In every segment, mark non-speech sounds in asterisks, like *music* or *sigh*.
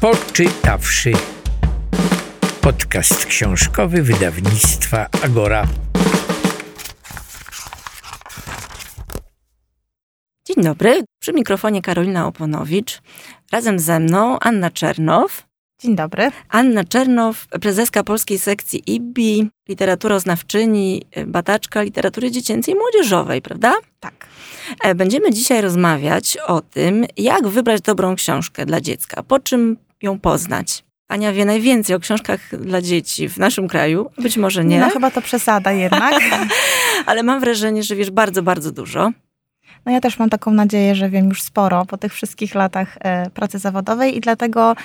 Poczytawszy. Podcast książkowy wydawnictwa Agora. Dzień dobry, przy mikrofonie Karolina Oponowicz. Razem ze mną Anna Czernow. Dzień dobry. Anna Czernow, prezeska polskiej sekcji IBI, literaturoznawczyni, badaczka literatury dziecięcej i młodzieżowej, prawda? Tak. E, będziemy dzisiaj rozmawiać o tym, jak wybrać dobrą książkę dla dziecka, po czym ją poznać. Ania wie najwięcej o książkach dla dzieci w naszym kraju, być może nie. No chyba to przesada jednak. *laughs* Ale mam wrażenie, że wiesz bardzo, bardzo dużo. No ja też mam taką nadzieję, że wiem już sporo po tych wszystkich latach e, pracy zawodowej i dlatego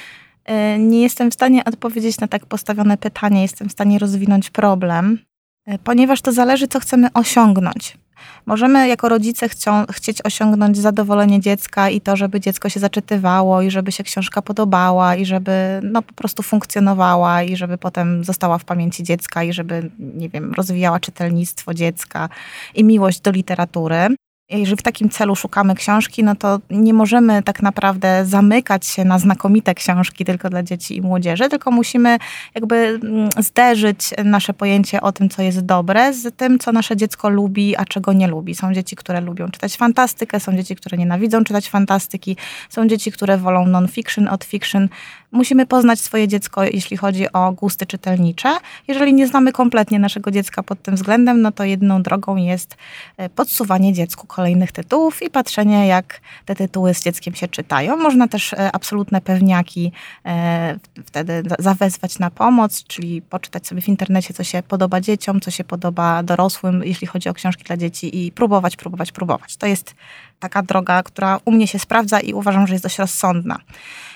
e, nie jestem w stanie odpowiedzieć na tak postawione pytanie, jestem w stanie rozwinąć problem, e, ponieważ to zależy, co chcemy osiągnąć. Możemy jako rodzice chcieć osiągnąć zadowolenie dziecka i to, żeby dziecko się zaczytywało i żeby się książka podobała i żeby no, po prostu funkcjonowała i żeby potem została w pamięci dziecka i żeby, nie wiem, rozwijała czytelnictwo dziecka i miłość do literatury jeżeli w takim celu szukamy książki, no to nie możemy tak naprawdę zamykać się na znakomite książki tylko dla dzieci i młodzieży, tylko musimy jakby mm, zderzyć nasze pojęcie o tym, co jest dobre, z tym, co nasze dziecko lubi, a czego nie lubi. Są dzieci, które lubią czytać fantastykę, są dzieci, które nienawidzą czytać fantastyki, są dzieci, które wolą non-fiction od fiction. Musimy poznać swoje dziecko, jeśli chodzi o gusty czytelnicze. Jeżeli nie znamy kompletnie naszego dziecka pod tym względem, no to jedną drogą jest e, podsuwanie dziecku kolejnych tytułów i patrzenie, jak te tytuły z dzieckiem się czytają. Można też e, absolutne pewniaki e, wtedy zawezwać na pomoc, czyli poczytać sobie w internecie, co się podoba dzieciom, co się podoba dorosłym, jeśli chodzi o książki dla dzieci i próbować, próbować, próbować. To jest taka droga, która u mnie się sprawdza i uważam, że jest dość rozsądna.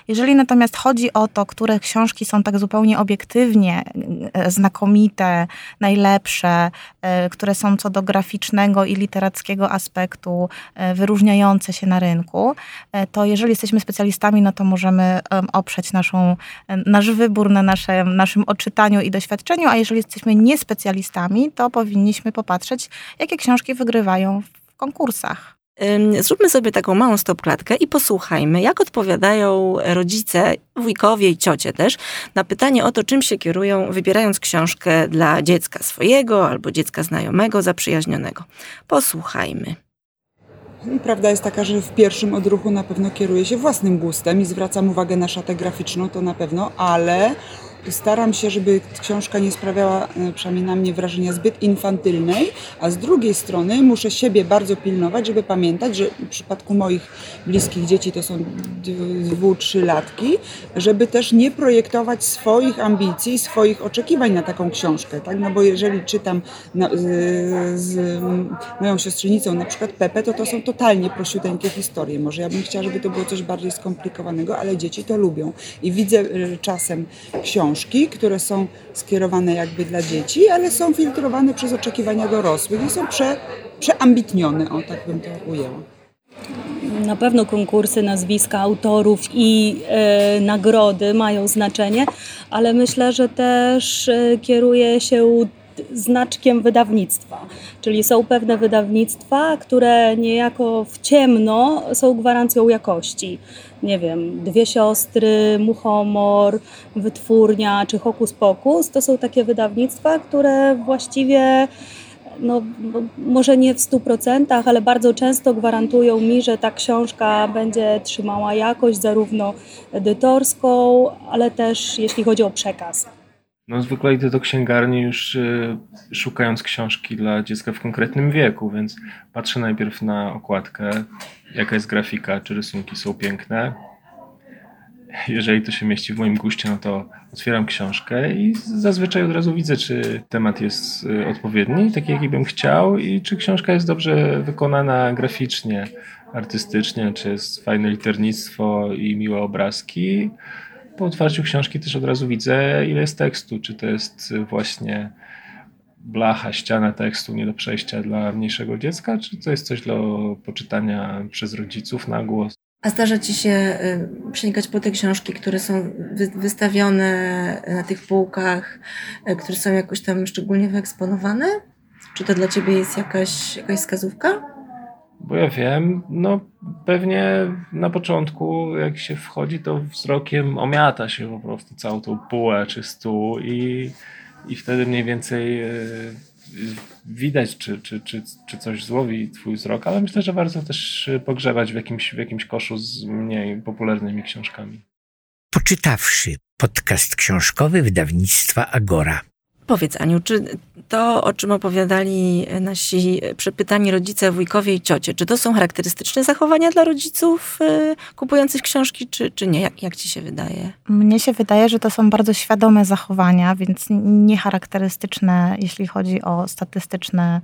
Jeżeli natomiast chodzi o to, które książki są tak zupełnie obiektywnie e, znakomite, najlepsze, e, które są co do graficznego i literackiego aspektu e, wyróżniające się na rynku, to jeżeli jesteśmy specjalistami, no to możemy oprzeć naszą, nasz wybór na nasze, naszym odczytaniu i doświadczeniu, a jeżeli jesteśmy niespecjalistami, to powinniśmy popatrzeć, jakie książki wygrywają w konkursach. Zróbmy sobie taką małą stopklatkę i posłuchajmy, jak odpowiadają rodzice, wujkowie i ciocie też na pytanie o to, czym się kierują, wybierając książkę dla dziecka swojego albo dziecka znajomego, zaprzyjaźnionego. Posłuchajmy. Prawda jest taka, że w pierwszym odruchu na pewno kieruję się własnym gustem i zwracam uwagę na szatę graficzną, to na pewno, ale staram się, żeby książka nie sprawiała e, przynajmniej na mnie wrażenia zbyt infantylnej, a z drugiej strony muszę siebie bardzo pilnować, żeby pamiętać, że w przypadku moich bliskich dzieci to są dwu, trzy latki, żeby też nie projektować swoich ambicji, swoich oczekiwań na taką książkę, tak? No bo jeżeli czytam na, z, z, moją siostrzenicą na przykład Pepe, to to są totalnie prosiuteńkie historie. Może ja bym chciała, żeby to było coś bardziej skomplikowanego, ale dzieci to lubią. I widzę e, czasem książki, książki, które są skierowane jakby dla dzieci, ale są filtrowane przez oczekiwania dorosłych i są prze, przeambitnione, o tak bym to ujęła. Na pewno konkursy, nazwiska autorów i e, nagrody mają znaczenie, ale myślę, że też e, kieruje się znaczkiem wydawnictwa. Czyli są pewne wydawnictwa, które niejako w ciemno są gwarancją jakości. Nie wiem, Dwie Siostry, Muchomor, Wytwórnia czy Hokus Pokus to są takie wydawnictwa, które właściwie no, może nie w 100%, ale bardzo często gwarantują mi, że ta książka będzie trzymała jakość zarówno edytorską, ale też jeśli chodzi o przekaz. No zwykle idę do księgarni już y, szukając książki dla dziecka w konkretnym wieku, więc patrzę najpierw na okładkę, jaka jest grafika, czy rysunki są piękne. Jeżeli to się mieści w moim guście, no to otwieram książkę i zazwyczaj od razu widzę, czy temat jest y, odpowiedni, taki jaki bym chciał i czy książka jest dobrze wykonana graficznie, artystycznie, czy jest fajne liternictwo i miłe obrazki po otwarciu książki też od razu widzę, ile jest tekstu. Czy to jest właśnie blacha, ściana tekstu nie do przejścia dla mniejszego dziecka, czy to jest coś do poczytania przez rodziców na głos. A zdarza Ci się y, przenikać po te książki, które są wystawione na tych półkach, y, które są jakoś tam szczególnie wyeksponowane? Czy to dla Ciebie jest jakaś, jakaś wskazówka? Bo ja wiem, no pewnie na początku, jak się wchodzi, to wzrokiem omiata się po prostu całą tą półę czy stół i, i wtedy mniej więcej e, widać, czy, czy, czy, czy coś złowi twój wzrok, ale myślę, że warto też pogrzebać w jakimś, w jakimś koszu z mniej popularnymi książkami. Poczytawszy podcast książkowy wydawnictwa Agora. Powiedz, Aniu, czy to, o czym opowiadali nasi przepytani rodzice, wujkowie i ciocie, czy to są charakterystyczne zachowania dla rodziców y, kupujących książki, czy, czy nie? Jak, jak ci się wydaje? Mnie się wydaje, że to są bardzo świadome zachowania, więc niecharakterystyczne, jeśli chodzi o statystyczne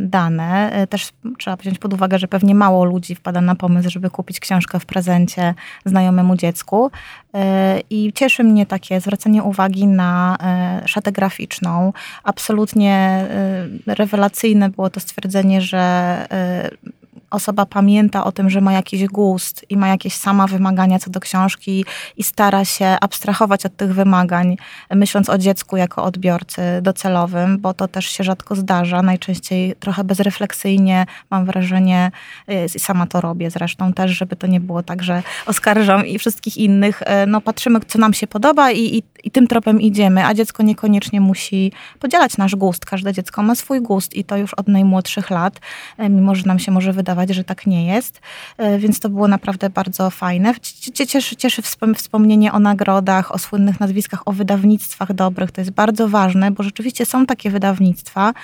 dane. E, też trzeba wziąć pod uwagę, że pewnie mało ludzi wpada na pomysł, żeby kupić książkę w prezencie znajomemu dziecku. E, I cieszy mnie takie zwracanie uwagi na szatę graficzną. Absolutnie rewelacyjne było to stwierdzenie, że osoba pamięta o tym, że ma jakiś gust i ma jakieś sama wymagania co do książki i stara się abstrahować od tych wymagań, myśląc o dziecku jako odbiorcy docelowym, bo to też się rzadko zdarza. Najczęściej trochę bezrefleksyjnie, mam wrażenie, i sama to robię zresztą też, żeby to nie było tak, że oskarżam i wszystkich innych. E, no, patrzymy, co nam się podoba i, i, i tym tropem idziemy, a dziecko niekoniecznie musi podzielać nasz gust. Każde dziecko ma swój gust i to już od najmłodszych lat, e, mimo że nam się może wydawać, że tak nie jest, e, więc to było naprawdę bardzo fajne. Cieszy, cieszy wspomnienie o nagrodach, o słynnych nazwiskach, o wydawnictwach dobrych. To jest bardzo ważne, bo rzeczywiście są takie wydawnictwa,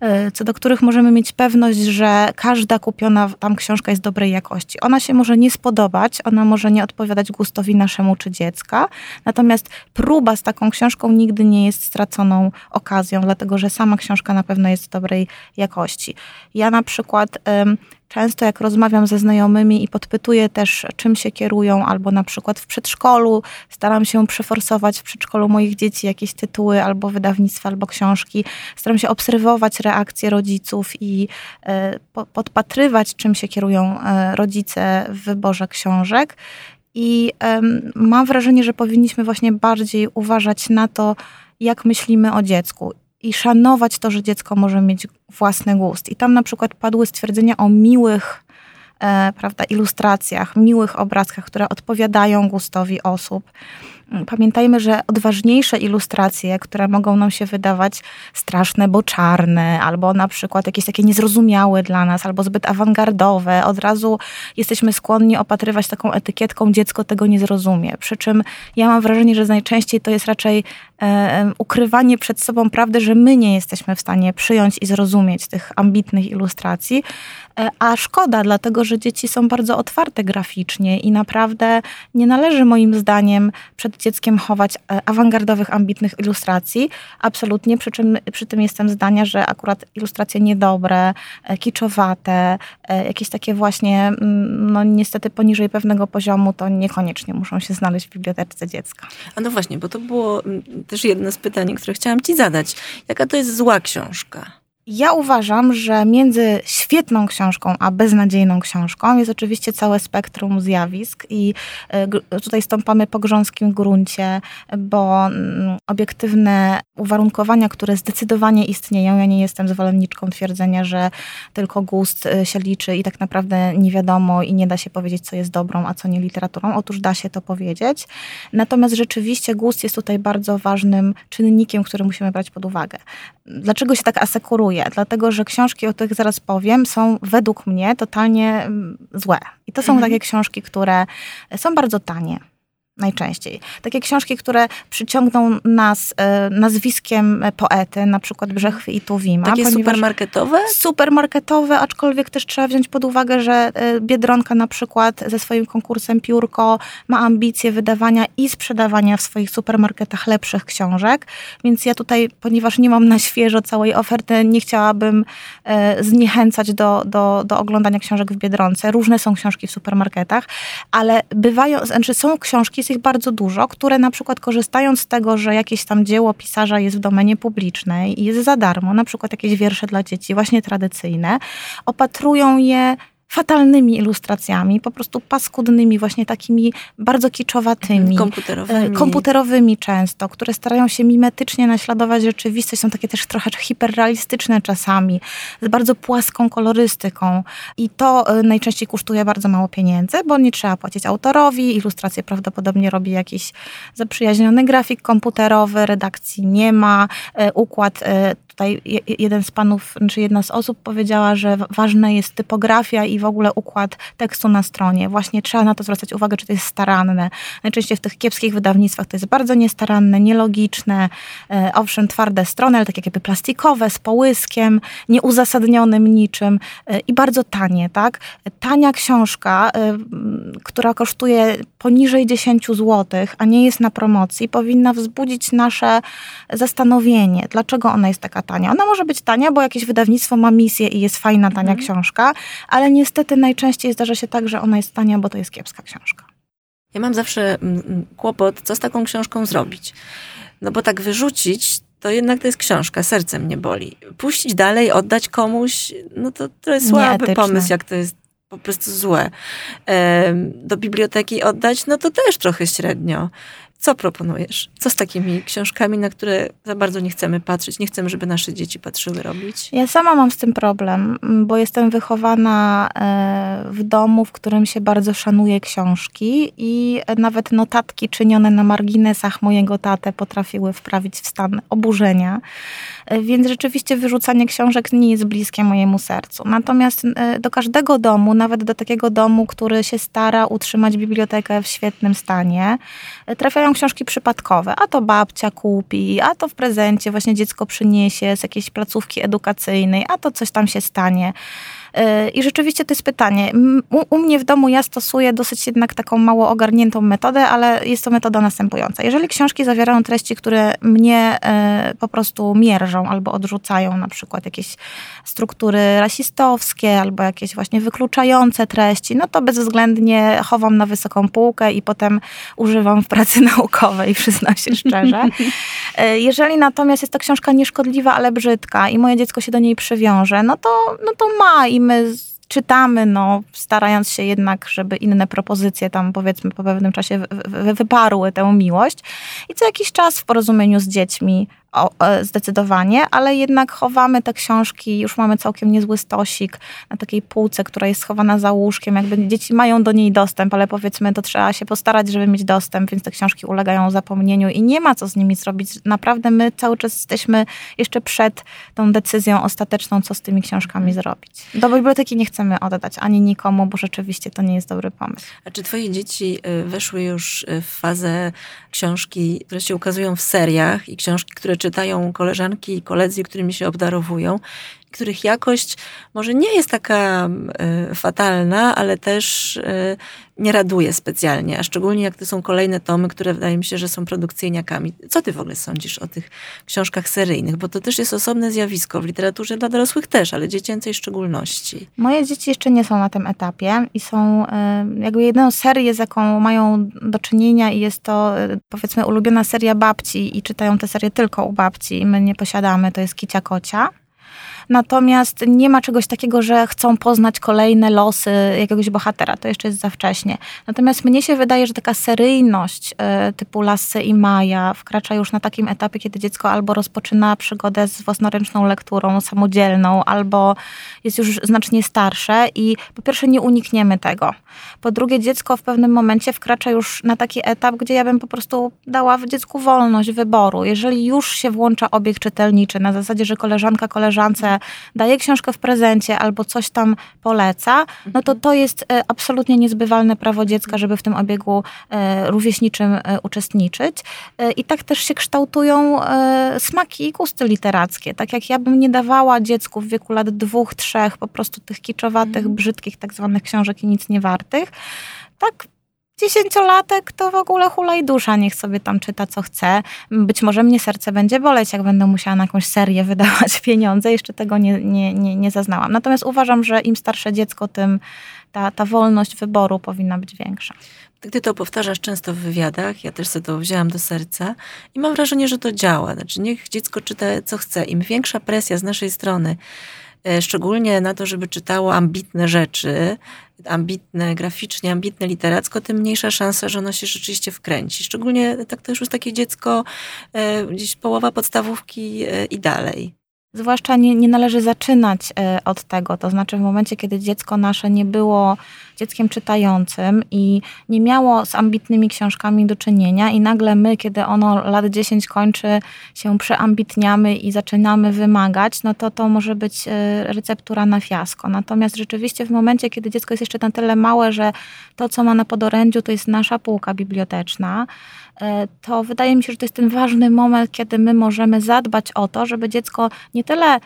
e, co do których możemy mieć pewność, że każda kupiona tam książka jest dobrej jakości. Ona się może nie spodobać, ona może nie odpowiadać gustowi naszemu czy dziecka, natomiast próba z taką książką nigdy nie jest straconą okazją, dlatego że sama książka na pewno jest dobrej jakości. Ja na przykład Często jak rozmawiam ze znajomymi i podpytuję też, czym się kierują, albo na przykład w przedszkolu, staram się przeforsować w przedszkolu moich dzieci jakieś tytuły, albo wydawnictwa, albo książki. Staram się obserwować reakcje rodziców i e, podpatrywać, czym się kierują e, rodzice w wyborze książek. I mam wrażenie, że powinniśmy właśnie bardziej uważać na to, jak myślimy o dziecku i szanować to, że dziecko może mieć własny gust. I tam na przykład padły stwierdzenia o miłych e, prawda, ilustracjach, miłych obrazkach, które odpowiadają gustowi osób. Pamiętajmy, że odważniejsze ilustracje, które mogą nam się wydawać straszne, bo czarne, albo na przykład jakieś takie niezrozumiałe dla nas, albo zbyt awangardowe, od razu jesteśmy skłonni opatrywać taką etykietką dziecko tego nie zrozumie. Przy czym ja mam wrażenie, że najczęściej to jest raczej ukrywanie przed sobą prawdy, że my nie jesteśmy w stanie przyjąć i zrozumieć tych ambitnych ilustracji, e, a szkoda, dlatego że dzieci są bardzo otwarte graficznie i naprawdę nie należy moim zdaniem przed dzieckiem chować e, awangardowych, ambitnych ilustracji. Absolutnie, przy, czym, przy tym jestem zdania, że akurat ilustracje niedobre, e, kiczowate, e, jakieś takie właśnie, mm, no niestety poniżej pewnego poziomu, to niekoniecznie muszą się znaleźć w bibliotece dziecka. A no właśnie, bo to było mm, też jedno z pytań, które chciałam ci zadać. Jaka to jest zła książka? Ja uważam, że między świetną książką a beznadziejną książką jest oczywiście całe spektrum zjawisk i e, tutaj stąpamy po grząskim gruncie, bo mm, obiektywne uwarunkowania, które zdecydowanie istnieją, ja nie jestem zwolenniczką twierdzenia, że tylko gust e, się liczy i tak naprawdę nie wiadomo i nie da się powiedzieć, co jest dobrą, a co nie literaturą. Otóż da się to powiedzieć. Natomiast rzeczywiście gust jest tutaj bardzo ważnym czynnikiem, który musimy brać pod uwagę. Dlaczego się tak asekuruje? Dlatego że książki, o których zaraz powiem, są według mnie totalnie mm, złe. I to są mhm. takie książki, które są bardzo tanie najczęściej. Takie książki, które przyciągną nas e, nazwiskiem poety, na przykład Brzechwy i Tuwima. Takie supermarketowe? Supermarketowe, aczkolwiek też trzeba wziąć pod uwagę, że e, Biedronka na przykład ze swoim konkursem Piórko ma ambicje wydawania i sprzedawania w swoich supermarketach lepszych książek, więc ja tutaj, ponieważ nie mam na świeżo całej oferty, nie chciałabym e, zniechęcać do, do, do oglądania książek w Biedronce. Różne są książki w supermarketach, ale bywają, znaczy są książki, jest ich bardzo dużo, które na przykład korzystając z tego, że jakieś tam dzieło pisarza jest w domenie publicznej i jest za darmo, na przykład jakieś wiersze dla dzieci, właśnie tradycyjne, opatrują je fatalnymi ilustracjami, po prostu paskudnymi, właśnie takimi bardzo kiczowatymi. Komputerowymi. e, komputerowymi często, które starają się mimetycznie naśladować rzeczywistość, są takie też trochę hiperrealistyczne czasami, z bardzo płaską kolorystyką i to e, najczęściej kosztuje bardzo mało pieniędzy, bo nie trzeba płacić autorowi, ilustrację prawdopodobnie robi jakiś zaprzyjaźniony grafik komputerowy, redakcji nie ma, e, układ tutaj je- jeden z panów, czy jedna z osób powiedziała, że wa- ważna jest typografia i w ogóle układ tekstu na stronie. Właśnie trzeba na to zwracać uwagę, czy to jest staranne. Najczęściej w tych kiepskich wydawnictwach to jest bardzo niestaranne, nielogiczne, e, owszem, twarde strony, ale takie jakby plastikowe, z połyskiem, nieuzasadnionym niczym e, i bardzo tanie, tak? Tania książka, e, która kosztuje poniżej 10 zł, a nie jest na promocji, powinna wzbudzić nasze zastanowienie, dlaczego ona jest taka tania. Ona może być tania, bo jakieś wydawnictwo ma misję i jest fajna, tania książka, ale niestety najczęściej zdarza się tak, że ona jest tania, bo to jest kiepska książka. Ja mam zawsze mm, mm, kłopot, co z taką książką zrobić. No bo tak wyrzucić, to jednak to jest książka, serce mnie boli. Puścić dalej, oddać komuś, no to, to jest słaby Nieetyczne. pomysł, jak to jest po prostu złe. Do biblioteki oddać, no to też trochę średnio. Co proponujesz? Co z takimi książkami, na które za bardzo nie chcemy patrzeć, nie chcemy, żeby nasze dzieci patrzyły robić? Ja sama mam z tym problem, bo jestem wychowana e, w domu, w którym się bardzo szanuje książki i nawet notatki czynione na marginesach mojego tatę potrafiły wprawić w stan oburzenia. E, Więc rzeczywiście wyrzucanie książek nie jest bliskie mojemu sercu. Natomiast e, do każdego domu, nawet do takiego domu, który się stara utrzymać bibliotekę w świetnym stanie, e, książki przypadkowe. A to babcia kupi, a to w prezencie właśnie dziecko przyniesie z jakiejś placówki edukacyjnej, a to coś tam się stanie. Yy, I rzeczywiście to jest pytanie. U, u mnie w domu ja stosuję dosyć jednak taką mało ogarniętą metodę, ale jest to metoda następująca. Jeżeli książki zawierają treści, które mnie e, po prostu mierzą albo odrzucają, na przykład jakieś struktury rasistowskie albo jakieś właśnie wykluczające treści, no to bezwzględnie chowam na wysoką półkę i potem używam w pracy *laughs* naukowej, przyznam się szczerze. E, Jeżeli natomiast jest to książka nieszkodliwa, ale brzydka i moje dziecko się do niej przywiąże, no to, no to ma i my z- czytamy, no, starając się jednak, żeby inne propozycje tam powiedzmy po pewnym czasie wy- wy- wyparły tę miłość. I co jakiś czas w porozumieniu z dziećmi o, e, zdecydowanie, ale jednak chowamy te książki, już mamy całkiem niezły stosik na takiej półce, która jest schowana za łóżkiem, jakby dzieci mają do niej dostęp, ale powiedzmy to trzeba się postarać, żeby mieć dostęp, więc te książki ulegają zapomnieniu i nie ma co z nimi zrobić. Naprawdę my cały czas jesteśmy jeszcze przed tą decyzją ostateczną, co z tymi książkami zrobić. Do biblioteki nie chcemy oddać ani nikomu, bo rzeczywiście to nie jest dobry pomysł. A czy twoje dzieci y, weszły już y, w fazę książki, które się ukazują w seriach i książki, które czytają koleżanki i koledzy, którymi się obdarowują, których jakość może nie jest taka y, fatalna, ale też y, nie raduje specjalnie, a szczególnie jak to są kolejne tomy, które wydaje mi się, że są produkcyjniakami. Co ty w ogóle sądzisz o tych książkach seryjnych? Bo to też jest osobne zjawisko w literaturze dla dorosłych też, ale dziecięcej w szczególności. Moje dzieci jeszcze nie są na tym etapie i są e, jakby jedyną serię, z jaką mają do czynienia i jest to powiedzmy ulubiona seria babci i czytają tę serię tylko u babci i my nie posiadamy, to jest Kicia Kocia. Natomiast nie ma czegoś takiego, że chcą poznać kolejne losy jakiegoś bohatera. To jeszcze jest za wcześnie. Natomiast mnie się wydaje, że taka seryjność e, typu Lasse i Maja wkracza już na takim etapie, kiedy dziecko albo rozpoczyna przygodę z własnoręczną lekturą samodzielną, albo jest już znacznie starsze i po pierwsze nie unikniemy tego. Po drugie dziecko w pewnym momencie wkracza już na taki etap, gdzie ja bym po prostu dała dziecku wolność wyboru. Jeżeli już się włącza obieg czytelniczy na zasadzie, że koleżanka koleżance daje książkę w prezencie albo coś tam poleca, no to to jest e, absolutnie niezbywalne prawo dziecka, żeby w tym obiegu e, rówieśniczym e, uczestniczyć. I tak też się kształtują smaki i gusty literackie. Tak jak ja bym nie dawała dziecku w wieku lat dwóch, trzech po prostu tych kiczowatych, brzydkich tak zwanych książek i nic nie wartych, tak dziesięciolatek to w ogóle hula i dusza, niech sobie tam czyta co chce. Być może mnie serce będzie boleć, jak będę musiała na jakąś serię *laughs* wydawać pieniądze. Jeszcze tego nie, nie, nie, nie zaznałam. Natomiast uważam, że im starsze dziecko, tym ta, ta wolność wyboru powinna być większa. Ty to powtarzasz często w wywiadach, ja też sobie to wzięłam do serca i mam wrażenie, że to działa. Znaczy, niech dziecko czyta co chce. Im większa presja z naszej strony szczególnie na to, żeby czytało ambitne rzeczy, ambitne graficznie, ambitne literacko, tym mniejsza szansa, że ono się rzeczywiście wkręci. Szczególnie tak to już jest takie dziecko e, gdzieś połowa podstawówki e, i dalej. Zwłaszcza nie, nie należy zaczynać e, od tego, to znaczy w momencie, kiedy dziecko nasze nie było dzieckiem czytającym i nie miało z ambitnymi książkami do czynienia i nagle my, kiedy ono lat 10 kończy, się przeambitniamy i zaczynamy wymagać, no to to może być e, receptura na fiasko. Natomiast rzeczywiście w momencie, kiedy dziecko jest jeszcze na tyle małe, że to, co ma na podorędziu, to jest nasza półka biblioteczna, to wydaje mi się, że to jest ten ważny moment, kiedy my możemy zadbać o to, żeby dziecko nie tyle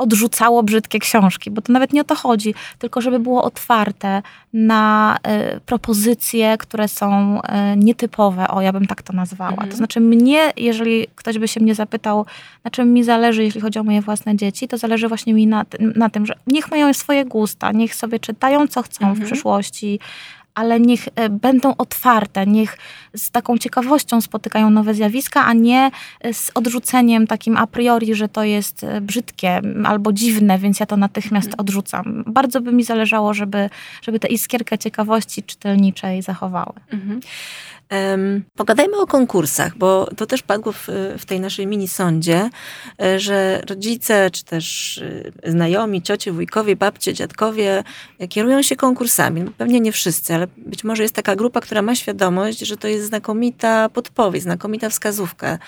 odrzucało brzydkie książki, bo to nawet nie o to chodzi, tylko żeby było otwarte na y, propozycje, które są y, nietypowe, o ja bym tak to nazwała. Mhm. To znaczy mnie, jeżeli ktoś by się mnie zapytał, na czym mi zależy, jeśli chodzi o moje własne dzieci, to zależy właśnie mi na, na tym, że niech mają swoje gusta, niech sobie czytają, co chcą mhm. w przyszłości, ale niech e, będą otwarte, niech z taką ciekawością spotykają nowe zjawiska, a nie e, z odrzuceniem takim a priori, że to jest e, brzydkie albo dziwne, więc ja to natychmiast mhm. odrzucam. Bardzo by mi zależało, żeby, żeby tę iskierkę ciekawości czytelniczej zachowały. Mhm. Pogadajmy o konkursach, bo to też padło w, w tej naszej mini-sądzie, e, że rodzice, czy też e, znajomi, ciocie, wujkowie, babcie, dziadkowie kierują się konkursami. No, pewnie nie wszyscy, ale być może jest taka grupa, która ma świadomość, że to jest znakomita podpowiedź, znakomita wskazówka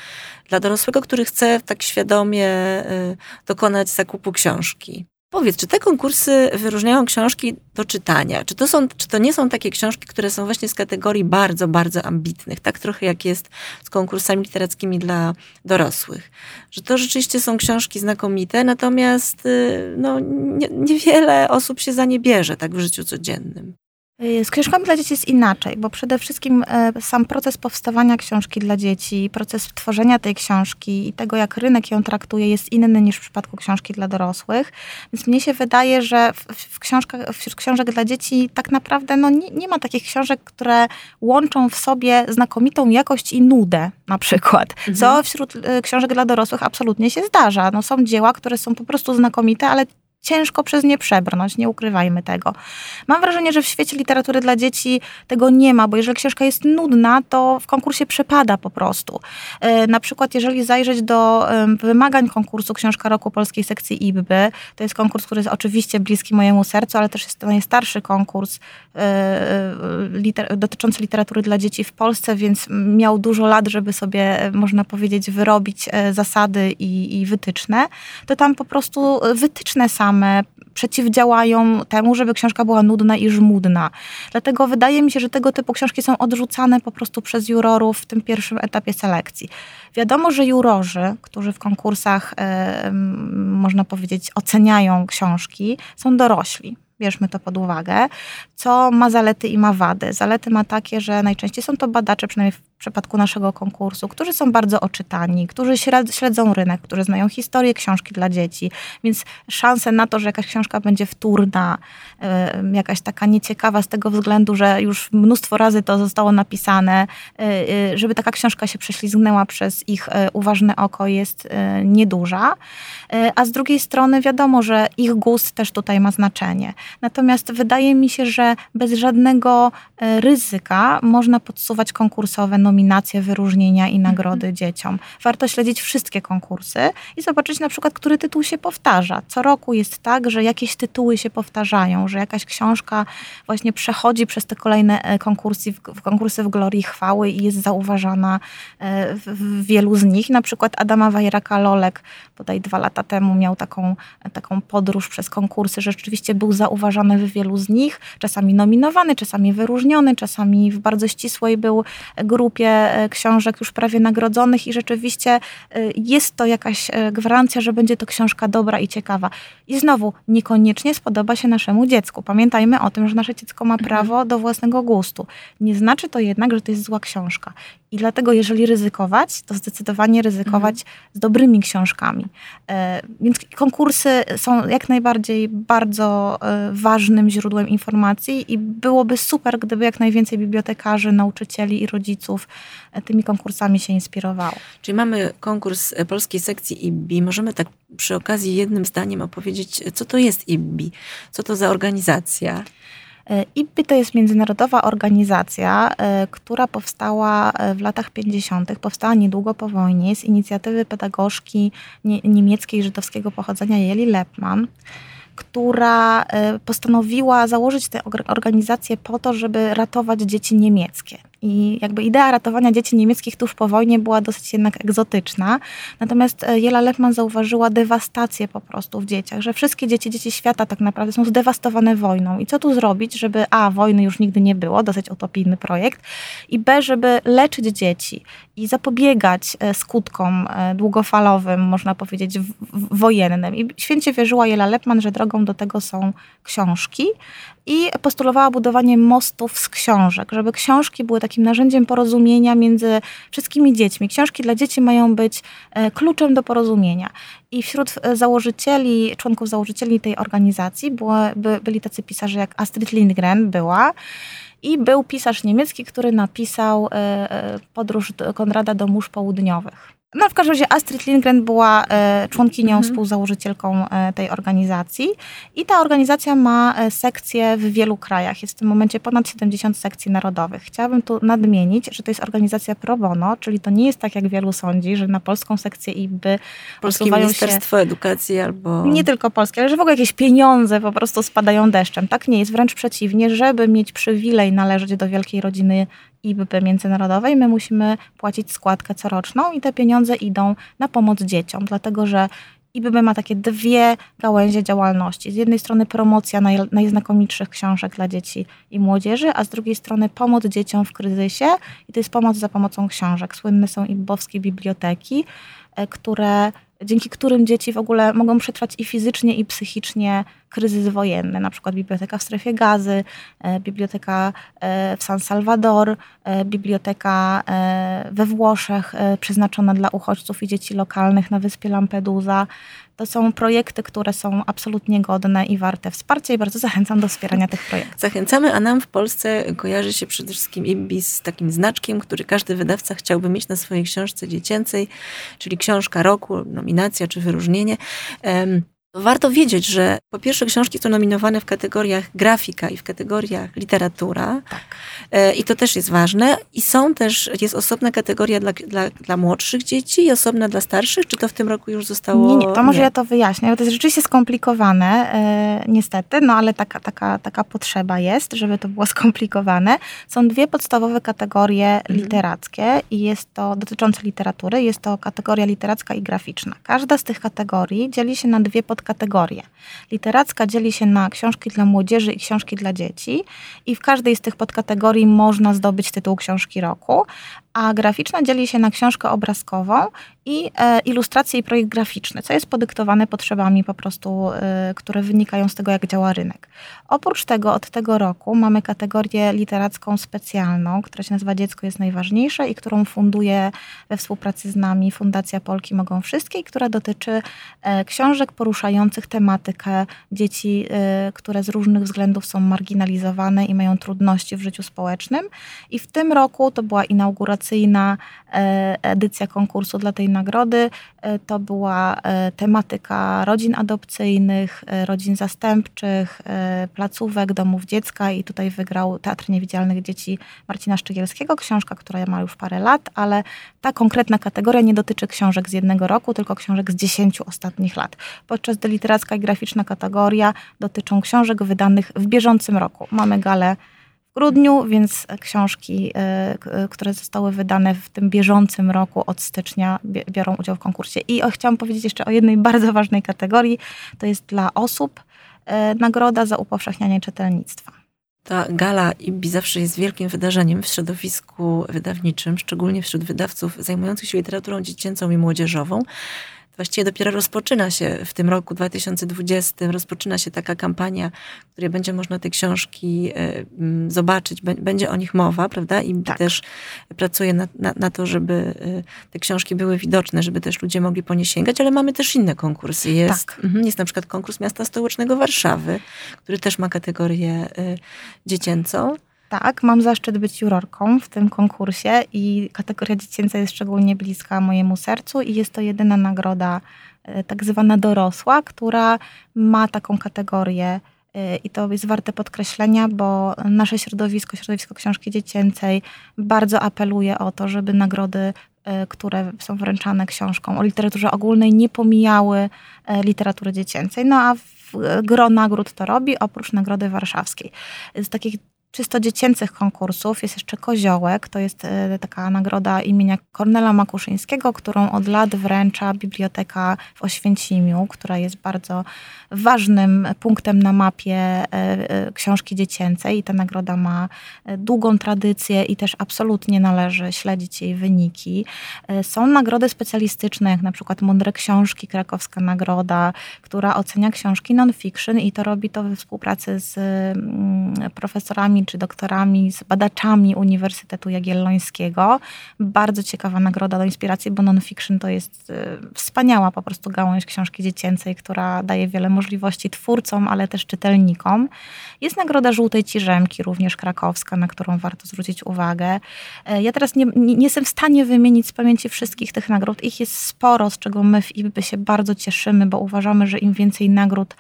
dla dorosłego, który chce tak świadomie e, dokonać zakupu książki. Powiedz, czy te konkursy wyróżniają książki do czytania? Czy to, są, czy to nie są takie książki, które są właśnie z kategorii bardzo, bardzo ambitnych, tak trochę jak jest z konkursami literackimi dla dorosłych? Że to rzeczywiście są książki znakomite, natomiast y, no, nie, niewiele osób się za nie bierze tak w życiu codziennym. Y, z książkami dla dzieci jest inaczej, bo przede wszystkim e, sam proces powstawania książki dla dzieci, proces tworzenia tej książki i tego, jak rynek ją traktuje, jest inny niż w przypadku książki dla dorosłych. Więc mnie się wydaje, że w, książkach, wśród książek dla dzieci tak naprawdę no, nie, nie ma takich książek, które łączą w sobie znakomitą jakość i nudę na przykład. Mhm. Co wśród e, książek dla dorosłych absolutnie się zdarza. No, są dzieła, które są po prostu znakomite, ale ciężko przez nie przebrnąć, nie ukrywajmy tego. Mam wrażenie, że w świecie literatury dla dzieci tego nie ma, bo jeżeli książka jest nudna, to w konkursie przepada po prostu. E, na przykład, jeżeli zajrzeć do wymagań konkursu Książka Roku Polskiej Sekcji IBBY, to jest konkurs, który jest oczywiście bliski mojemu sercu, ale też jest to najstarszy konkurs e, e, liter dotyczący literatury dla dzieci w Polsce, więc miał dużo lat, żeby sobie, można powiedzieć, wyrobić zasady i, i wytyczne, to tam po prostu wytyczne same same przeciwdziałają temu, żeby książka była nudna i żmudna. Dlatego wydaje mi się, że tego typu książki są odrzucane po prostu przez jurorów w tym pierwszym etapie selekcji. Wiadomo, że jurorzy, którzy w konkursach, yy, można powiedzieć, oceniają książki, są dorośli bierzmy to pod uwagę, co ma zalety i ma wady. Zalety ma takie, że najczęściej są to badacze, przynajmniej w przypadku naszego konkursu, którzy są bardzo oczytani, którzy śledzą rynek, którzy znają historię książki dla dzieci, więc szanse na to, że jakaś książka będzie wtórna, jakaś taka nieciekawa z tego względu, że już mnóstwo razy to zostało napisane, e, e, żeby taka książka się prześlizgnęła przez ich e, uważne oko jest nieduża. A z drugiej strony wiadomo, że ich gust też tutaj ma znaczenie. Natomiast wydaje mi się, że bez żadnego ryzyka można podsuwać konkursowe nominacje, wyróżnienia i nagrody mhm. dzieciom. Warto śledzić wszystkie konkursy i zobaczyć na przykład, który tytuł się powtarza. Co roku jest tak, że jakieś tytuły się powtarzają, że jakaś książka właśnie przechodzi przez te kolejne e, konkursy, w, konkursy w glorii chwały i jest zauważana e, w, w wielu z nich. Na przykład Adama Wajraka Lolek bodaj dwa lata temu miał taką, taką podróż przez konkursy, że rzeczywiście był zauważany w wielu z nich, czasami nominowany, czasami wyróżniony, czasami w bardzo ścisłej był grupie e, książek już prawie nagrodzonych i rzeczywiście e, jest to jakaś e, gwarancja, że będzie to książka dobra i ciekawa. I znowu, niekoniecznie spodoba się naszemu dziecku. Pamiętajmy o tym, że nasze dziecko ma mhm. prawo do własnego gustu. Nie znaczy to jednak, że to jest zła książka. I dlatego, jeżeli ryzykować, to zdecydowanie ryzykować mhm. z dobrymi książkami. E, więc konkursy są jak najbardziej bardzo e, ważnym źródłem informacji i byłoby super, gdyby jak najwięcej bibliotekarzy, nauczycieli i rodziców e, tymi konkursami się inspirowało. Czyli mamy konkurs polskiej sekcji IBI. Możemy tak przy okazji jednym zdaniem opowiedzieć, co to jest IBI, co to za organizacja. E, IPPI to jest międzynarodowa organizacja, e, która powstała e, w latach 50., powstała niedługo po wojnie z inicjatywy pedagogzki niemieckiej żydowskiego pochodzenia Jeli Lepman która postanowiła założyć tę organizację po to, żeby ratować dzieci niemieckie. I jakby idea ratowania dzieci niemieckich tuż po wojnie była dosyć jednak egzotyczna. Natomiast e, Jela Lepman zauważyła dewastację po prostu w dzieciach, że wszystkie dzieci, dzieci świata tak naprawdę są zdewastowane wojną. I co tu zrobić, żeby A, wojny już nigdy nie było, dosyć utopijny projekt, i B, żeby leczyć dzieci i zapobiegać e, skutkom e, długofalowym, można powiedzieć, wojennym. I święcie wierzyła Jela Lepman, że drogą do tego są książki i postulowała budowanie mostów z książek, żeby książki były takim narzędziem porozumienia między wszystkimi dziećmi. Książki dla dzieci mają być e, kluczem do porozumienia. I wśród e, założycieli, członków założycieli tej organizacji było, by, byli tacy pisarze jak Astrid Lindgren była, i był pisarz niemiecki, który napisał e, Podróż Konrada do mórz południowych. No w każdym razie Astrid Lindgren była e, członkinią, mhm. współzałożycielką e, tej organizacji i ta organizacja ma e, sekcje w wielu krajach. Jest w tym momencie ponad 70 sekcji narodowych. Chciałabym tu nadmienić, że to jest organizacja pro bono, czyli to nie jest tak, jak wielu sądzi, że na polską sekcję IBY Polskie Ministerstwo się, Edukacji albo... Nie tylko polskie, ale że w ogóle jakieś pieniądze po prostu spadają deszczem. Tak nie jest, wręcz przeciwnie. Żeby mieć przywilej należeć do wielkiej rodziny IBP międzynarodowej, my musimy płacić składkę coroczną i te pieniądze idą na pomoc dzieciom, dlatego że IBB ma takie dwie gałęzie działalności. Z jednej strony promocja naj, najznakomitszych książek dla dzieci i młodzieży, a z drugiej strony pomoc dzieciom w kryzysie i to jest pomoc za pomocą książek. Słynne są IBBowskie biblioteki, e, które dzięki którym dzieci w ogóle mogą przetrwać i fizycznie, i psychicznie kryzys wojenny, na przykład biblioteka w strefie gazy, e, biblioteka e, w San Salvador, e, biblioteka we Włoszech przeznaczona dla uchodźców i dzieci lokalnych na wyspie Lampedusa. To są projekty, które są absolutnie godne i warte wsparcia i bardzo zachęcam do wspierania tych projektów. Zachęcamy, a nam w Polsce kojarzy się przede wszystkim IBI z takim znaczkiem, który każdy wydawca chciałby mieć na swojej książce dziecięcej, czyli książka roku, nominacja czy wyróżnienie. Warto wiedzieć, że po pierwsze książki są nominowane w kategoriach grafika i w kategoriach literatura. Tak. E, I to też jest ważne. I są też, jest osobna kategoria dla, dla, dla młodszych dzieci i osobna dla starszych. Czy to w tym roku już zostało? Nie, nie, to może nie. ja to wyjaśnię. To jest rzeczywiście skomplikowane, e, niestety, no ale taka, taka, taka potrzeba jest, żeby to było *laughs* skomplikowane. Są dwie podstawowe kategorie mhm. literackie i jest to, dotyczące literatury, jest to kategoria literacka i graficzna. Każda z tych kategorii dzieli się na dwie podstawowe podkategorie. Literacka dzieli się na książki dla młodzieży i książki dla dzieci i w każdej z tych podkategorii można zdobyć tytuł książki roku, a graficzna dzieli się na książkę obrazkową i e, ilustrację i projekt graficzny, co jest podyktowane potrzebami po prostu, e, które wynikają z tego, jak działa rynek. Oprócz tego od tego roku mamy kategorię literacką specjalną, która się nazywa Dziecko jest najważniejsze i którą funduje we współpracy z nami Fundacja Polki Mogą Wszystkie i która dotyczy e, książek poruszających tematykę dzieci, które z różnych względów są marginalizowane i mają trudności w życiu społecznym. I w tym roku to była inauguracja inauguracyjna e, edycja konkursu dla tej nagrody e, to była e, tematyka rodzin adopcyjnych, rodzin zastępczych, placówek, domów dziecka i tutaj wygrał Teatr Niewidzialnych Dzieci Marcina Szczygielskiego, książka, która ma już parę lat, ale ta konkretna kategoria nie dotyczy książek z jednego roku, tylko książek z dziesięciu ostatnich lat. Podczas gdy literacka i graficzna kategoria dotyczą książek wydanych w bieżącym roku. Mamy galę grudniu, więc książki, y, które zostały wydane w tym bieżącym roku od stycznia biorą udział w konkursie. I chciałam powiedzieć jeszcze o jednej *laughs* bardzo ważnej kategorii. To jest dla osób y, nagroda za upowszechnianie czytelnictwa. Ta gala IBI zawsze jest wielkim wydarzeniem w środowisku wydawniczym, szczególnie wśród wydawców zajmujących się literaturą dziecięcą i młodzieżową. Właściwie dopiero rozpoczyna się w tym roku 2020, rozpoczyna się taka kampania, w której będzie można te książki e, zobaczyć, będzie o nich mowa, prawda? I tak. też pracuje na, na, na, to, żeby e, te książki były widoczne, żeby też ludzie mogli po nie sięgać, ale mamy też inne konkursy. Jest, tak. Mhm, jest na przykład konkurs Miasta Stołecznego Warszawy, który też ma kategorię dziecięcą. Tak, mam zaszczyt być jurorką w tym konkursie i kategoria dziecięca jest szczególnie bliska mojemu sercu i jest to jedyna nagroda e, tak zwana dorosła, która ma taką kategorię e, i to jest warte podkreślenia, bo nasze środowisko, środowisko książki dziecięcej bardzo apeluje o to, żeby nagrody, e, które są wręczane książką o literaturze ogólnej, nie pomijały literatury dziecięcej. No a gro nagród to robi, oprócz Nagrody Warszawskiej. Z takich czysto dziecięcych konkursów jest jeszcze Koziołek. To jest e, taka nagroda imienia Kornela Makuszyńskiego, którą od lat wręcza Biblioteka w Oświęcimiu, która jest bardzo ważnym punktem na mapie e, e, książki dziecięcej. I ta nagroda ma długą tradycję i też absolutnie należy śledzić jej wyniki. Są nagrody specjalistyczne, jak na przykład Mądre Książki, krakowska nagroda, która ocenia książki non-fiction i to robi to we współpracy z mm, czy doktorami, z badaczami Uniwersytetu Jagiellońskiego. Bardzo ciekawa nagroda do inspiracji, bo non-fiction to jest y, wspaniała po prostu gałąź książki dziecięcej, która daje wiele możliwości twórcom, ale też czytelnikom. Jest nagroda Żółtej Ciżemki, również krakowska, na którą warto zwrócić uwagę. E, ja teraz nie, nie, nie jestem w stanie wymienić z pamięci wszystkich tych nagród. Ich jest sporo, z czego my w IBY się bardzo cieszymy, bo uważamy, że im więcej nagród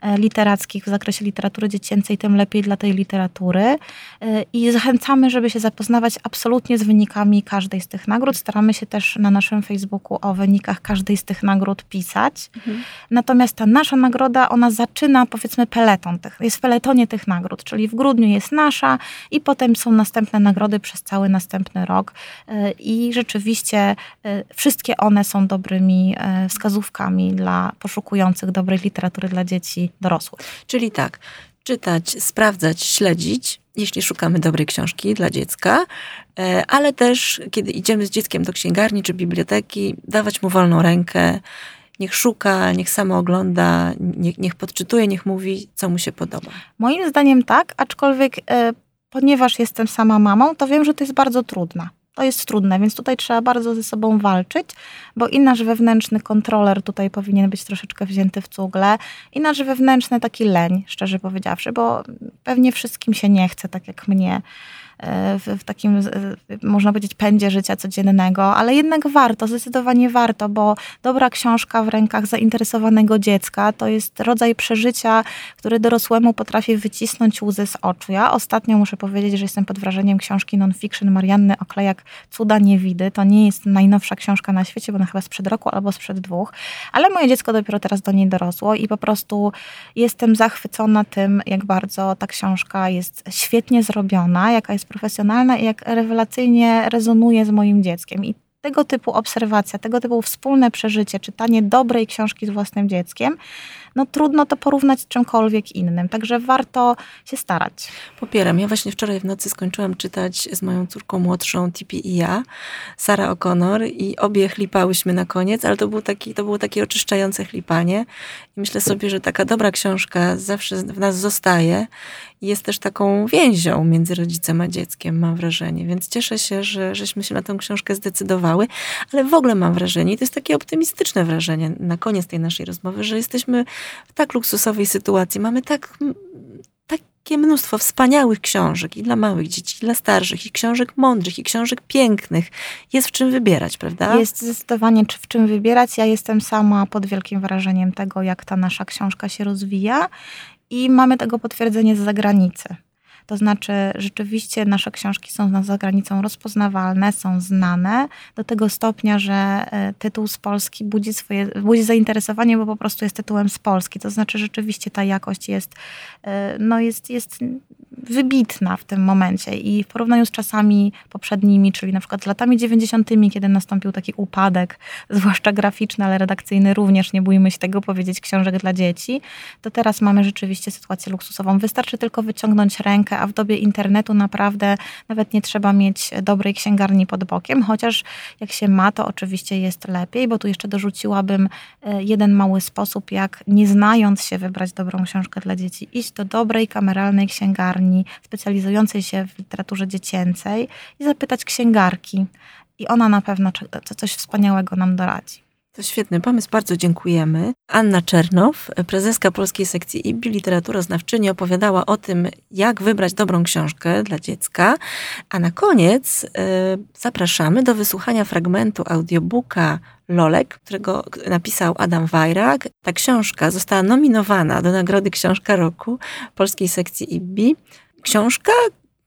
e, literackich w zakresie literatury dziecięcej, tym lepiej dla tej literatury. E, i zachęcamy, żeby się zapoznawać absolutnie z wynikami każdej z tych nagród. Staramy się też na naszym Facebooku o wynikach każdej z tych nagród pisać. Mhm. Natomiast ta nasza nagroda, ona zaczyna powiedzmy peleton, tych, jest w peletonie tych nagród, czyli w grudniu jest nasza i potem są następne nagrody przez cały następny rok e, i rzeczywiście e, wszystkie one są dobrymi wskazówkami dla poszukujących dobrej literatury dla dzieci dorosłych. Czyli tak, czytać, sprawdzać, śledzić, jeśli szukamy dobrej książki dla dziecka, e, ale też kiedy idziemy z dzieckiem do księgarni czy biblioteki, dawać mu wolną rękę, niech szuka, niech samo ogląda, niech, niech podczytuje, niech mówi, co mu się podoba. Moim zdaniem tak, aczkolwiek e, ponieważ jestem sama mamą, to wiem, że to jest bardzo trudne. To jest trudne, więc tutaj trzeba bardzo ze sobą walczyć, bo i nasz wewnętrzny kontroler tutaj powinien być troszeczkę wzięty w cugle, i nasz wewnętrzny taki leń, szczerze powiedziawszy, bo pewnie wszystkim się nie chce, tak jak mnie w, w takim, można powiedzieć, pędzie życia codziennego, ale jednak warto, zdecydowanie warto, bo dobra książka w rękach zainteresowanego dziecka to jest rodzaj przeżycia, który dorosłemu potrafi wycisnąć łzy z oczu. Ja ostatnio muszę powiedzieć, że jestem pod wrażeniem książki non-fiction Marianny Oklejak Cuda Niewidy. To nie jest najnowsza książka na świecie, bo ona chyba sprzed roku albo sprzed dwóch, ale moje dziecko dopiero teraz do niej dorosło i po prostu jestem zachwycona tym, jak bardzo ta książka jest świetnie zrobiona, jaka jest profesjonalna i jak rewelacyjnie rezonuje z moim dzieckiem. I tego typu obserwacja, tego typu wspólne przeżycie, czytanie dobrej książki z własnym dzieckiem no trudno to porównać z czymkolwiek innym. Także warto się starać. Popieram. Ja właśnie wczoraj w nocy skończyłam czytać z moją córką młodszą, Tipi i ja, Sara O'Connor i obie chlipałyśmy na koniec, ale to, był taki, to było takie oczyszczające chlipanie. I myślę sobie, że taka dobra książka zawsze w nas zostaje i jest też taką więzią między rodzicem a dzieckiem, mam wrażenie. Więc cieszę się, że żeśmy się na tę książkę ale w ogóle mam wrażenie, i to jest takie optymistyczne wrażenie na koniec tej naszej rozmowy, że jesteśmy w tak luksusowej sytuacji. Mamy tak, takie mnóstwo wspaniałych książek i dla małych dzieci, i dla starszych, i książek mądrych, i książek pięknych. Jest w czym wybierać, prawda? Jest zdecydowanie w czym wybierać. Ja jestem sama pod wielkim wrażeniem tego, jak ta nasza książka się rozwija i mamy tego potwierdzenie z zagranicy. To znaczy, rzeczywiście nasze książki są za granicą rozpoznawalne, są znane do tego stopnia, że e, tytuł z Polski budzi, swoje, budzi zainteresowanie, bo po prostu jest tytułem z Polski. To znaczy, rzeczywiście ta jakość jest, e, no jest, jest wybitna w tym momencie i w porównaniu z czasami poprzednimi, czyli na przykład z latami 90., kiedy nastąpił taki upadek, *laughs* zwłaszcza graficzny, ale redakcyjny również, nie bójmy się tego powiedzieć, książek dla dzieci, to teraz mamy rzeczywiście sytuację luksusową. Wystarczy tylko wyciągnąć rękę, a w dobie internetu naprawdę nawet nie trzeba mieć dobrej księgarni pod bokiem, chociaż jak się ma, to oczywiście jest lepiej, bo tu jeszcze dorzuciłabym e, jeden mały sposób, jak nie znając się wybrać dobrą książkę dla dzieci, iść do dobrej kameralnej księgarni specjalizującej się w literaturze dziecięcej i zapytać księgarki. I ona na pewno coś wspaniałego nam doradzi. To świetny pomysł, bardzo dziękujemy. Anna Czernow, prezeska polskiej sekcji IBI literaturoznawczyni, opowiadała o tym, jak wybrać dobrą książkę dla dziecka. A na koniec y, zapraszamy do wysłuchania fragmentu audiobooka Lolek, którego napisał Adam Wajrak. Ta książka została nominowana do Nagrody Książka Roku polskiej sekcji IBI. Książka,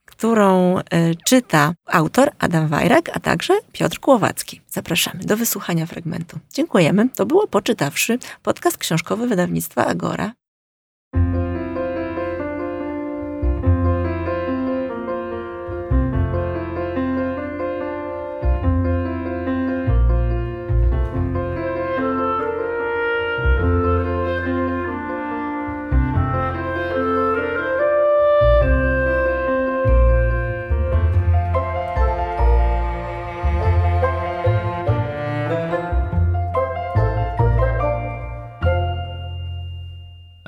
którą e, czyta autor Adam Wajrak, a także Piotr Kłowacki. Zapraszamy do wysłuchania fragmentu. Dziękujemy. To było Poczytawszy, podcast książkowy wydawnictwa Agora.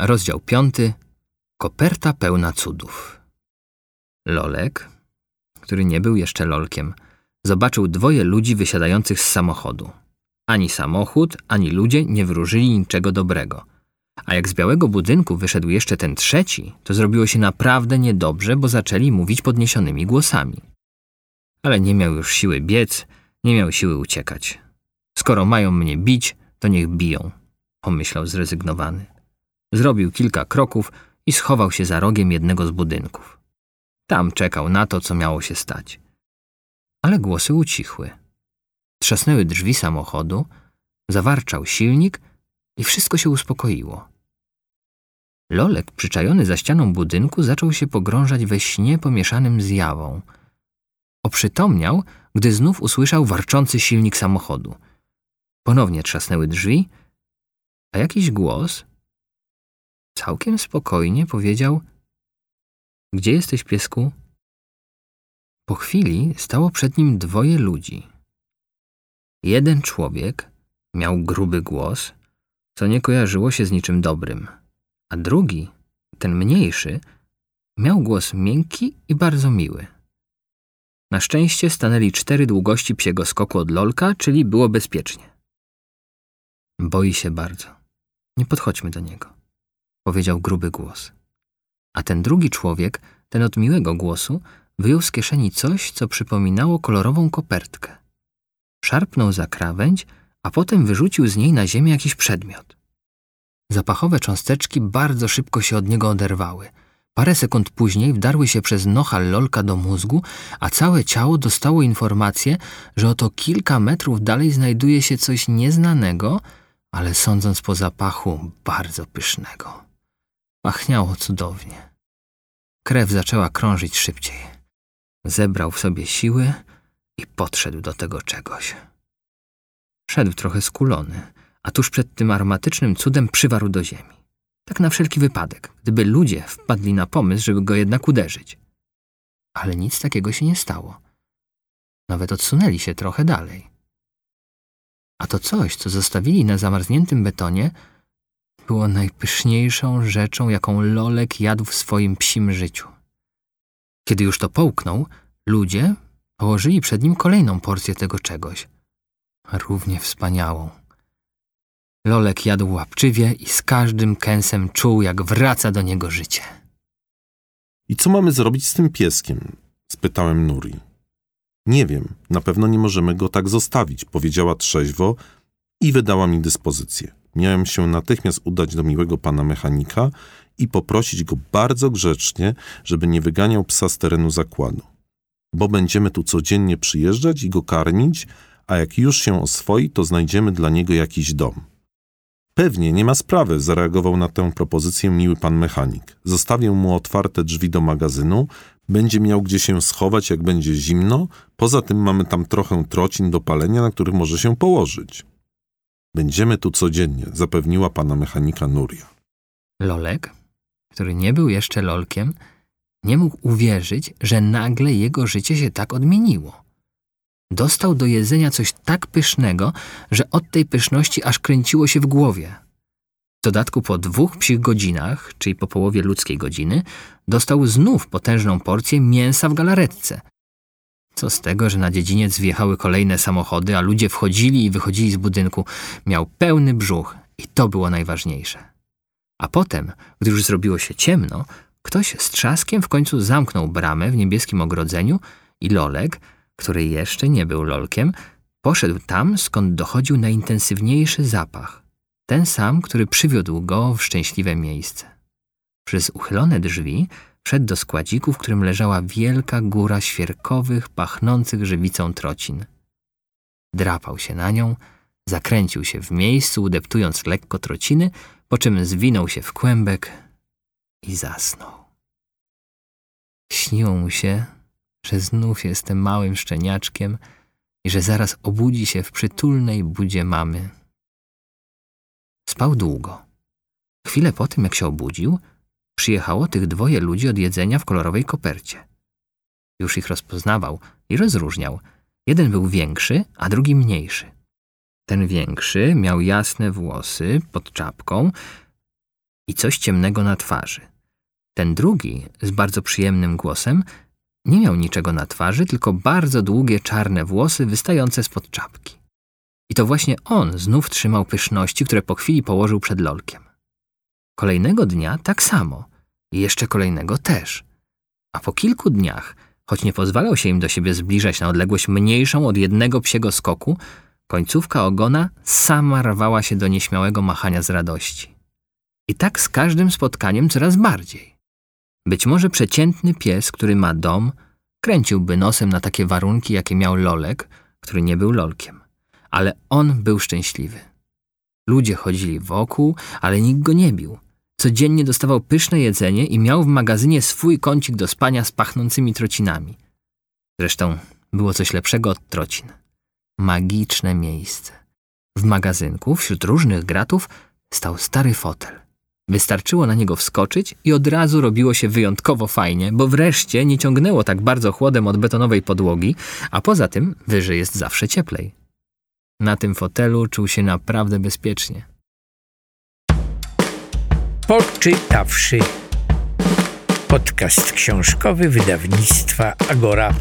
Rozdział piąty. Koperta pełna cudów. Lolek, który nie był jeszcze lolkiem, zobaczył dwoje ludzi wysiadających z samochodu. Ani samochód, ani ludzie nie wróżyli niczego dobrego. A jak z białego budynku wyszedł jeszcze ten trzeci, to zrobiło się naprawdę niedobrze, bo zaczęli mówić podniesionymi głosami. Ale nie miał już siły biec, nie miał siły uciekać. Skoro mają mnie bić, to niech biją, pomyślał zrezygnowany. Zrobił kilka kroków i schował się za rogiem jednego z budynków. Tam czekał na to, co miało się stać. Ale głosy ucichły. Trzasnęły drzwi samochodu, zawarczał silnik i wszystko się uspokoiło. Lolek, przyczajony za ścianą budynku, zaczął się pogrążać we śnie pomieszanym z jawą. Oprzytomniał, gdy znów usłyszał warczący silnik samochodu. Ponownie trzasnęły drzwi, a jakiś głos, Całkiem spokojnie powiedział: Gdzie jesteś, piesku? Po chwili stało przed nim dwoje ludzi. Jeden człowiek miał gruby głos, co nie kojarzyło się z niczym dobrym, a drugi, ten mniejszy, miał głos miękki i bardzo miły. Na szczęście stanęli cztery długości psiego skoku od lolka, czyli było bezpiecznie. Boi się bardzo. Nie podchodźmy do niego powiedział gruby głos. A ten drugi człowiek, ten od miłego głosu, wyjął z kieszeni coś, co przypominało kolorową kopertkę. Szarpnął za krawędź, a potem wyrzucił z niej na ziemię jakiś przedmiot. Zapachowe cząsteczki bardzo szybko się od niego oderwały. Parę sekund później wdarły się przez nochal lolka do mózgu, a całe ciało dostało informację, że oto kilka metrów dalej znajduje się coś nieznanego, ale sądząc po zapachu bardzo pysznego. Pachniało cudownie. Krew zaczęła krążyć szybciej. Zebrał w sobie siły i podszedł do tego czegoś. Szedł trochę skulony, a tuż przed tym aromatycznym cudem przywarł do ziemi. Tak na wszelki wypadek, gdyby ludzie wpadli na pomysł, żeby go jednak uderzyć. Ale nic takiego się nie stało. Nawet odsunęli się trochę dalej. A to coś, co zostawili na zamarzniętym betonie, było najpyszniejszą rzeczą, jaką Lolek jadł w swoim psim życiu. Kiedy już to połknął, ludzie położyli przed nim kolejną porcję tego czegoś. Równie wspaniałą. Lolek jadł łapczywie i z każdym kęsem czuł, jak wraca do niego życie. I co mamy zrobić z tym pieskiem? spytałem Nuri. Nie wiem, na pewno nie możemy go tak zostawić, powiedziała trzeźwo i wydała mi dyspozycję miałem się natychmiast udać do miłego pana mechanika i poprosić go bardzo grzecznie, żeby nie wyganiał psa z terenu zakładu. Bo będziemy tu codziennie przyjeżdżać i go karmić, a jak już się oswoi, to znajdziemy dla niego jakiś dom. Pewnie, nie ma sprawy, zareagował na tę propozycję miły pan mechanik. Zostawię mu otwarte drzwi do magazynu, będzie miał gdzie się schować, jak będzie zimno. Poza tym mamy tam trochę trocin do palenia, na których może się położyć. Będziemy tu codziennie, zapewniła pana mechanika Nuria. Lolek, który nie był jeszcze lolkiem, nie mógł uwierzyć, że nagle jego życie się tak odmieniło. Dostał do jedzenia coś tak pysznego, że od tej pyszności aż kręciło się w głowie. W dodatku po dwóch psich godzinach, czyli po połowie ludzkiej godziny, dostał znów potężną porcję mięsa w galaretce. Co z tego, że na dziedziniec wjechały kolejne samochody, a ludzie wchodzili i wychodzili z budynku. Miał pełny brzuch i to było najważniejsze. A potem, gdy już zrobiło się ciemno, ktoś z trzaskiem w końcu zamknął bramę w niebieskim ogrodzeniu i Lolek, który jeszcze nie był lolkiem, poszedł tam, skąd dochodził najintensywniejszy zapach. Ten sam, który przywiódł go w szczęśliwe miejsce. Przez uchylone drzwi wszedł do składziku, w którym leżała wielka góra świerkowych, pachnących żywicą trocin. Drapał się na nią, zakręcił się w miejscu, udeptując lekko trociny, po czym zwinął się w kłębek i zasnął. Śniło mu się, że znów jestem małym szczeniaczkiem i że zaraz obudzi się w przytulnej budzie mamy. Spał długo. Chwilę po tym, jak się obudził, przyjechało tych dwoje ludzi od jedzenia w kolorowej kopercie. Już ich rozpoznawał i rozróżniał. Jeden był większy, a drugi mniejszy. Ten większy miał jasne włosy pod czapką i coś ciemnego na twarzy. Ten drugi, z bardzo przyjemnym głosem, nie miał niczego na twarzy, tylko bardzo długie czarne włosy wystające spod czapki. I to właśnie on znów trzymał pyszności, które po chwili położył przed lolkiem. Kolejnego dnia tak samo i jeszcze kolejnego też. A po kilku dniach, choć nie pozwalał się im do siebie zbliżać na odległość mniejszą od jednego psiego skoku, końcówka ogona sama rwała się do nieśmiałego machania z radości. I tak z każdym spotkaniem coraz bardziej. Być może przeciętny pies, który ma dom, kręciłby nosem na takie warunki, jakie miał Lolek, który nie był Lolkiem. Ale on był szczęśliwy. Ludzie chodzili wokół, ale nikt go nie bił. Codziennie dostawał pyszne jedzenie i miał w magazynie swój kącik do spania z pachnącymi trocinami. Zresztą było coś lepszego od trocin. Magiczne miejsce. W magazynku, wśród różnych gratów, stał stary fotel. Wystarczyło na niego wskoczyć i od razu robiło się wyjątkowo fajnie, bo wreszcie nie ciągnęło tak bardzo chłodem od betonowej podłogi, a poza tym wyżej jest zawsze cieplej. Na tym fotelu czuł się naprawdę bezpiecznie. Poczytawszy. Podcast książkowy wydawnictwa Agora.